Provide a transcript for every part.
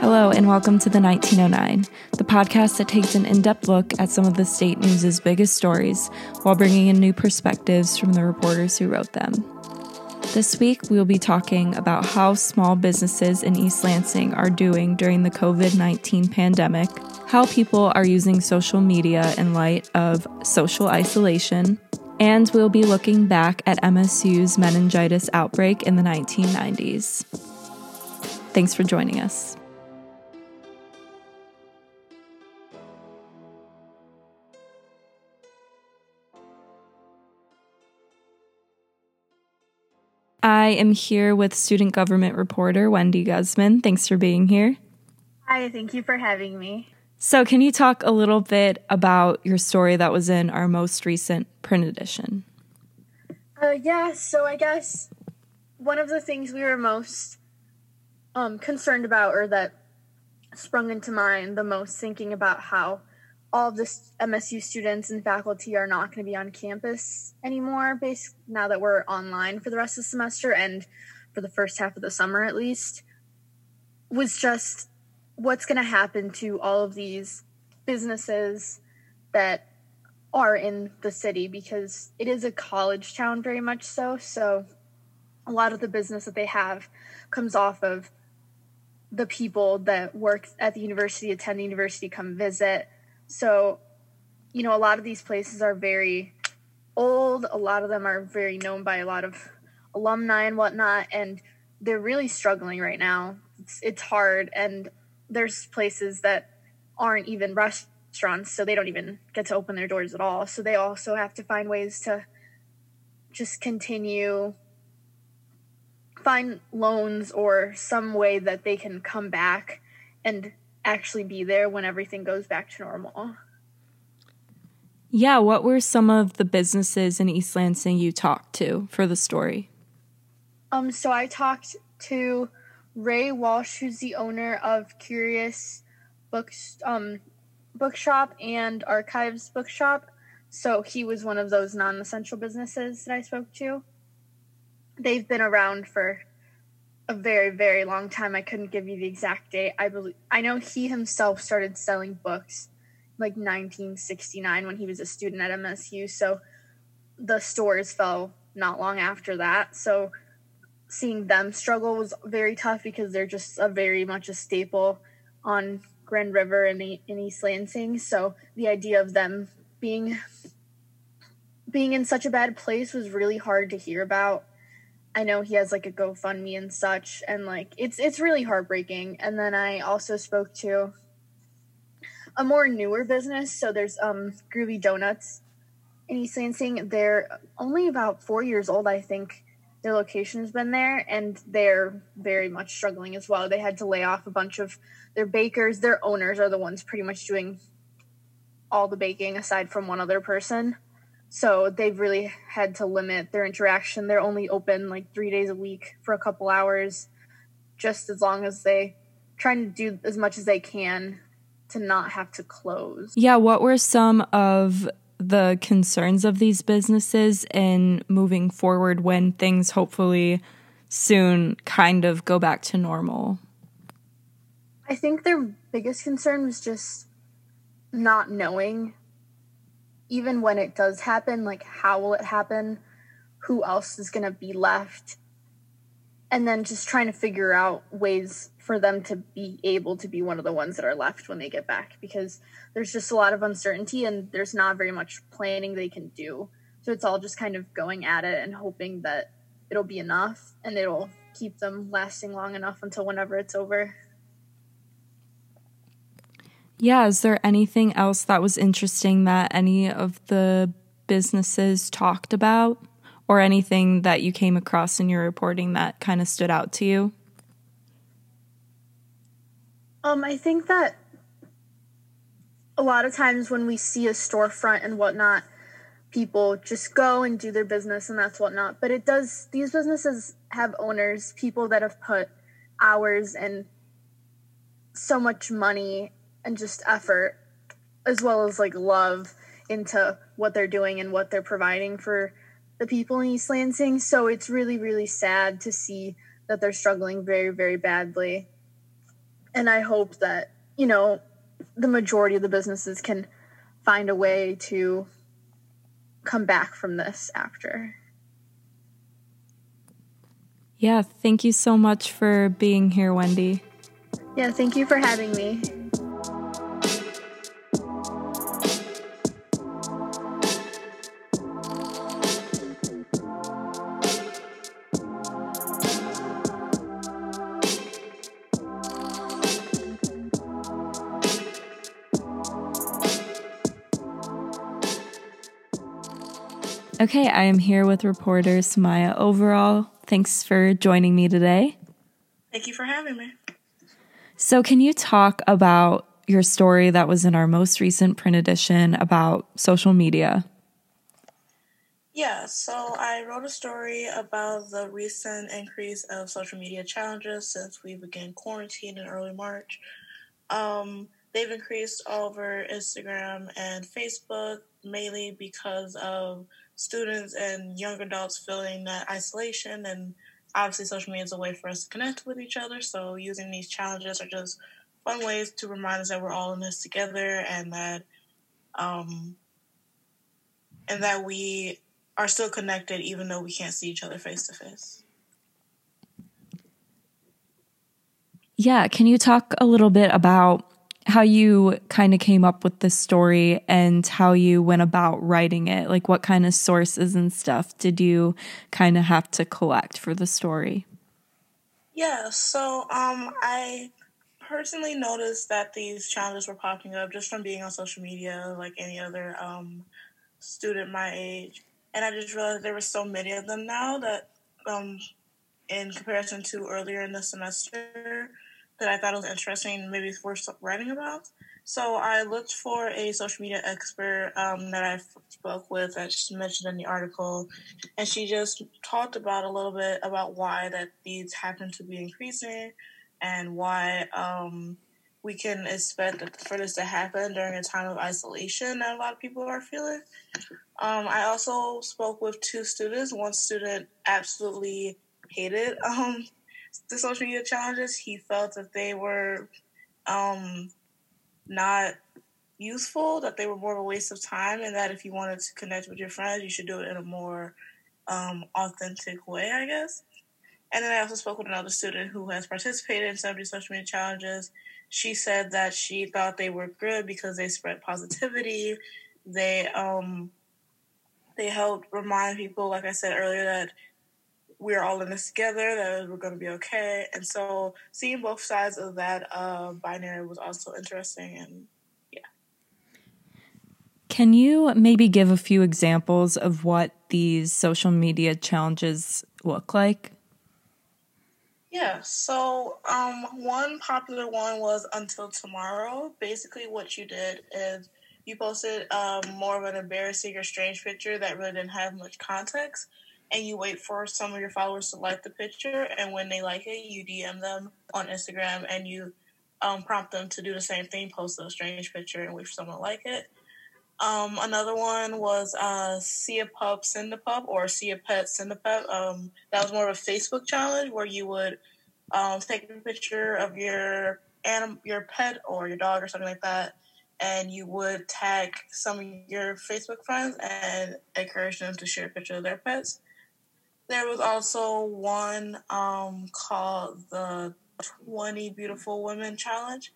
Hello, and welcome to the 1909, the podcast that takes an in depth look at some of the state news's biggest stories while bringing in new perspectives from the reporters who wrote them. This week, we will be talking about how small businesses in East Lansing are doing during the COVID 19 pandemic, how people are using social media in light of social isolation, and we'll be looking back at MSU's meningitis outbreak in the 1990s. Thanks for joining us. I am here with student government reporter Wendy Guzman. Thanks for being here. Hi, thank you for having me. So, can you talk a little bit about your story that was in our most recent print edition? Uh, yeah, so I guess one of the things we were most um, concerned about, or that sprung into mind the most, thinking about how all of the MSU students and faculty are not going to be on campus anymore, based now that we're online for the rest of the semester and for the first half of the summer at least, was just what's going to happen to all of these businesses that are in the city because it is a college town very much so. So a lot of the business that they have comes off of the people that work at the university attend the university come visit so you know a lot of these places are very old a lot of them are very known by a lot of alumni and whatnot and they're really struggling right now it's, it's hard and there's places that aren't even restaurants, so they don't even get to open their doors at all. So they also have to find ways to just continue find loans or some way that they can come back and actually be there when everything goes back to normal. Yeah, what were some of the businesses in East Lansing you talked to for the story? Um, so I talked to Ray Walsh, who's the owner of Curious Books um, Bookshop and Archives Bookshop. So he was one of those non-essential businesses that I spoke to. They've been around for a very, very long time. I couldn't give you the exact date. I believe I know he himself started selling books like 1969 when he was a student at MSU. So the stores fell not long after that. So seeing them struggle was very tough because they're just a very much a staple on Grand River and in, East Lansing. So the idea of them being being in such a bad place was really hard to hear about. I know he has like a GoFundMe and such, and like it's it's really heartbreaking. And then I also spoke to a more newer business. So there's um Groovy Donuts in East Lansing. They're only about four years old, I think their location has been there and they're very much struggling as well. They had to lay off a bunch of their bakers. Their owners are the ones pretty much doing all the baking aside from one other person. So they've really had to limit their interaction. They're only open like three days a week for a couple hours, just as long as they trying to do as much as they can to not have to close. Yeah, what were some of the concerns of these businesses in moving forward when things hopefully soon kind of go back to normal? I think their biggest concern was just not knowing, even when it does happen, like how will it happen? Who else is going to be left? And then just trying to figure out ways for them to be able to be one of the ones that are left when they get back because there's just a lot of uncertainty and there's not very much planning they can do. So it's all just kind of going at it and hoping that it'll be enough and it'll keep them lasting long enough until whenever it's over. Yeah, is there anything else that was interesting that any of the businesses talked about or anything that you came across in your reporting that kind of stood out to you? Um, I think that a lot of times when we see a storefront and whatnot, people just go and do their business and that's whatnot. But it does, these businesses have owners, people that have put hours and so much money and just effort, as well as like love into what they're doing and what they're providing for the people in East Lansing. So it's really, really sad to see that they're struggling very, very badly and I hope that, you know, the majority of the businesses can find a way to come back from this after. Yeah, thank you so much for being here, Wendy. Yeah, thank you for having me. Okay, I am here with reporter SaMya Overall. Thanks for joining me today. Thank you for having me. So, can you talk about your story that was in our most recent print edition about social media? Yeah, so I wrote a story about the recent increase of social media challenges since we began quarantine in early March. Um, they've increased over Instagram and Facebook mainly because of students and young adults feeling that isolation and obviously social media is a way for us to connect with each other. So using these challenges are just fun ways to remind us that we're all in this together and that um and that we are still connected even though we can't see each other face to face yeah can you talk a little bit about how you kind of came up with the story and how you went about writing it. Like, what kind of sources and stuff did you kind of have to collect for the story? Yeah, so um, I personally noticed that these challenges were popping up just from being on social media, like any other um, student my age. And I just realized there were so many of them now that, um, in comparison to earlier in the semester, that I thought was interesting, maybe worth writing about. So I looked for a social media expert um, that I spoke with that she mentioned in the article, and she just talked about a little bit about why that these happen to be increasing, and why um, we can expect for this to happen during a time of isolation that a lot of people are feeling. Um, I also spoke with two students. One student absolutely hated um, the social media challenges, he felt that they were um, not useful, that they were more of a waste of time, and that if you wanted to connect with your friends, you should do it in a more um, authentic way, I guess. And then I also spoke with another student who has participated in some of these social media challenges. She said that she thought they were good because they spread positivity. They um, they helped remind people, like I said earlier, that we're all in this together, that we're going to be okay. And so seeing both sides of that uh, binary was also interesting. And yeah. Can you maybe give a few examples of what these social media challenges look like? Yeah, so um, one popular one was Until Tomorrow. Basically, what you did is you posted um, more of an embarrassing or strange picture that really didn't have much context and you wait for some of your followers to like the picture and when they like it you dm them on instagram and you um, prompt them to do the same thing post a strange picture and wait for someone to like it um, another one was uh, see a pup send a pup or see a pet send a pet um, that was more of a facebook challenge where you would um, take a picture of your anim- your pet or your dog or something like that and you would tag some of your Facebook friends and encourage them to share a picture of their pets. There was also one um, called the 20 Beautiful Women Challenge.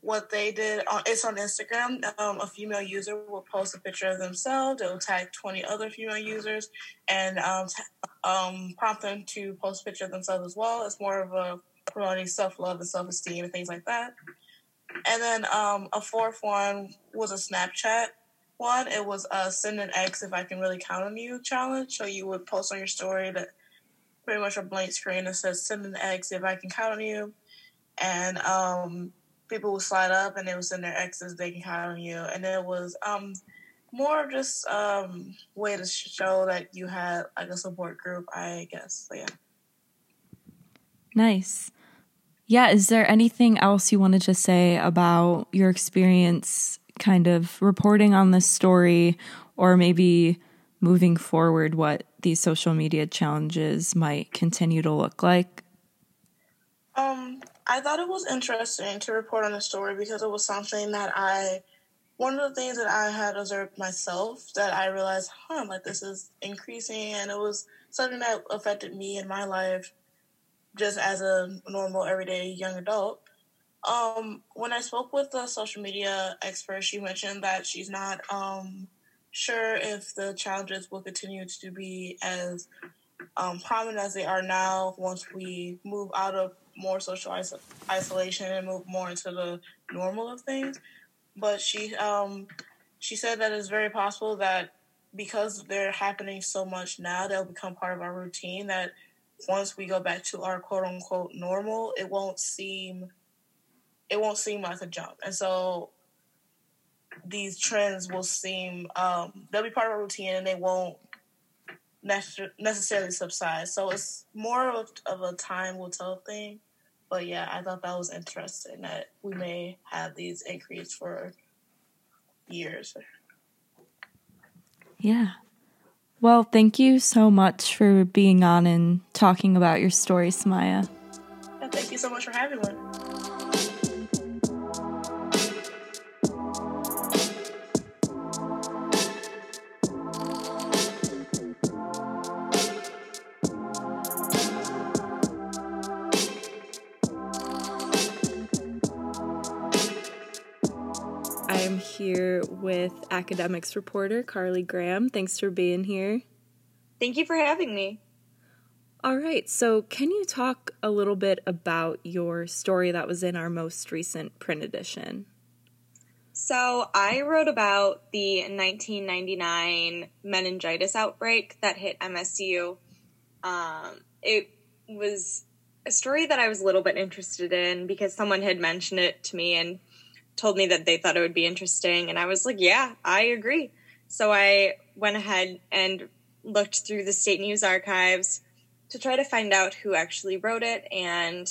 What they did, on, it's on Instagram. Um, a female user will post a picture of themselves. They'll tag 20 other female users and um, t- um, prompt them to post a picture of themselves as well. It's more of a promoting self love and self esteem and things like that. And then um, a fourth one was a Snapchat one, it was a send an X if I can really count on you challenge. So you would post on your story that pretty much a blank screen that says send an X if I can count on you. And um, people would slide up and they would send their X's they can count on you. And it was um, more of just um, way to show that you had like a support group, I guess. So yeah. Nice. Yeah, is there anything else you wanted to say about your experience kind of reporting on this story or maybe moving forward what these social media challenges might continue to look like? Um, I thought it was interesting to report on the story because it was something that I, one of the things that I had observed myself that I realized, huh, like this is increasing, and it was something that affected me in my life just as a normal, everyday young adult. Um, when I spoke with the social media expert, she mentioned that she's not um, sure if the challenges will continue to be as um, prominent as they are now once we move out of more social iso- isolation and move more into the normal of things. But she um, she said that it's very possible that because they're happening so much now, they'll become part of our routine. That once we go back to our quote unquote normal, it won't seem it won't seem like a jump. And so these trends will seem um, they'll be part of our routine and they won't necessarily subside. So it's more of, of a time will tell thing. But yeah, I thought that was interesting that we may have these increase for years. Yeah. Well, thank you so much for being on and talking about your story, SaMya. Yeah, thank you so much for having me. Here with academics reporter Karly Graham. Thanks for being here. Thank you for having me. All right, so can you talk a little bit about your story that was in our most recent print edition? So, I wrote about the 1999 meningitis outbreak that hit MSU. Um, it was a story that I was a little bit interested in because someone had mentioned it to me and told me that they thought it would be interesting. And I was like, yeah, I agree. So I went ahead and looked through the state news archives to try to find out who actually wrote it and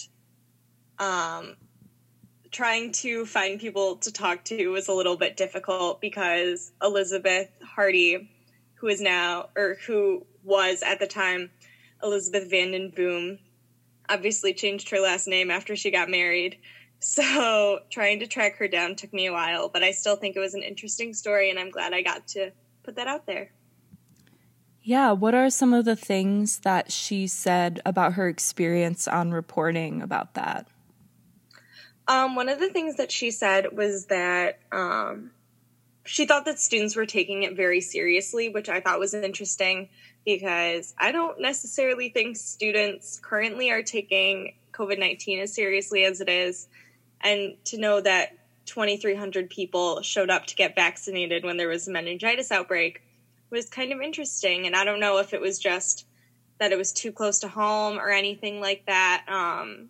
um, trying to find people to talk to was a little bit difficult because Elizabeth Hardy, who is now, or who was at the time Elizabeth Vanden Boom, obviously changed her last name after she got married. So trying to track her down took me a while, but I still think it was an interesting story, and I'm glad I got to put that out there. Yeah, what are some of the things that she said about her experience on reporting about that? Um, one of the things that she said was that um, she thought that students were taking it very seriously, which I thought was interesting because I don't necessarily think students currently are taking COVID 19 as seriously as it is and to know that 2,300 people showed up to get vaccinated when there was a meningitis outbreak was kind of interesting. And I don't know if it was just that it was too close to home or anything like that, um,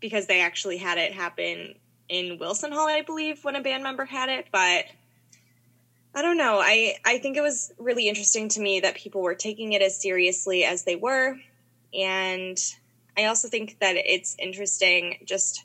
because they actually had it happen in Wilson Hall, I believe, when a band member had it. But I don't know. I, I think it was really interesting to me that people were taking it as seriously as they were. And I also think that it's interesting just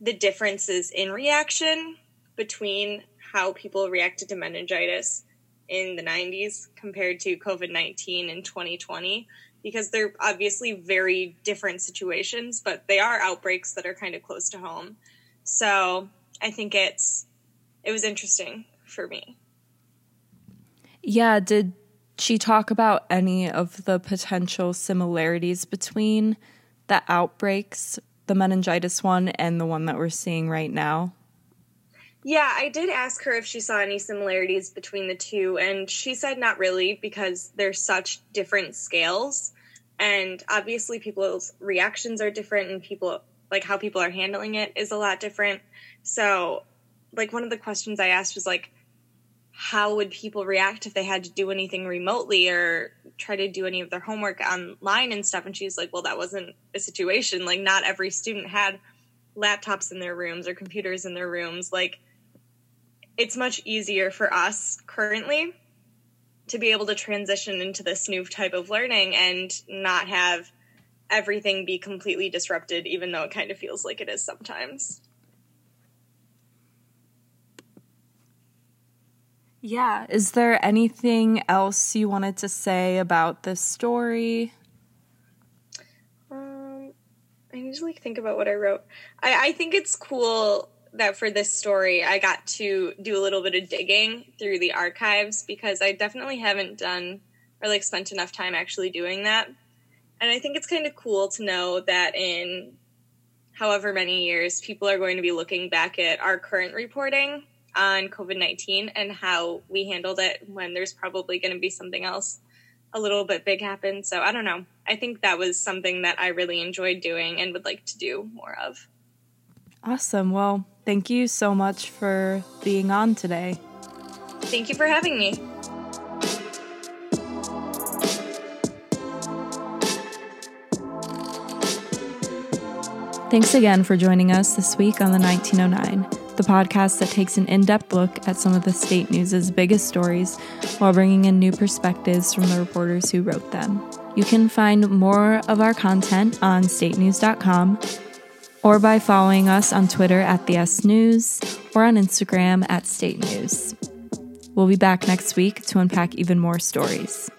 the differences in reaction between how people reacted to meningitis in the 90s compared to COVID 19 in 2020 because they're obviously very different situations, but they are outbreaks that are kind of close to home. So I think it's it was interesting for me. Yeah, did she talk about any of the potential similarities between the outbreaks the meningitis one and the one that we're seeing right now? Yeah, I did ask her if she saw any similarities between the two, and she said not really because they're such different scales. And obviously, people's reactions are different, and people like how people are handling it is a lot different. So, like, one of the questions I asked was like, how would people react if they had to do anything remotely or try to do any of their homework online and stuff? And she's like well that wasn't a situation. Like not every student had laptops in their rooms or computers in their rooms. Like it's much easier for us currently to be able to transition into this new type of learning and not have everything be completely disrupted even though it kind of feels like it is sometimes Yeah. Is there anything else you wanted to say about this story? Um, I need to like think about what I wrote. I, I think it's cool that for this story I got to do a little bit of digging through the archives because I definitely haven't done or like spent enough time actually doing that. And I think it's kind of cool to know that in however many years, people are going to be looking back at our current reporting on COVID 19 and how we handled it when there's probably going to be something else a little bit big happen. So I don't know. I think that was something that I really enjoyed doing and would like to do more of. Awesome. Well, thank you so much for being on today. Thank you for having me. Thanks again for joining us this week on the 1909, the podcast that takes an in depth look at some of the state news's biggest stories while bringing in new perspectives from the reporters who wrote them. You can find more of our content on statenews.com or by following us on Twitter at the S News or on Instagram at State News. We'll be back next week to unpack even more stories.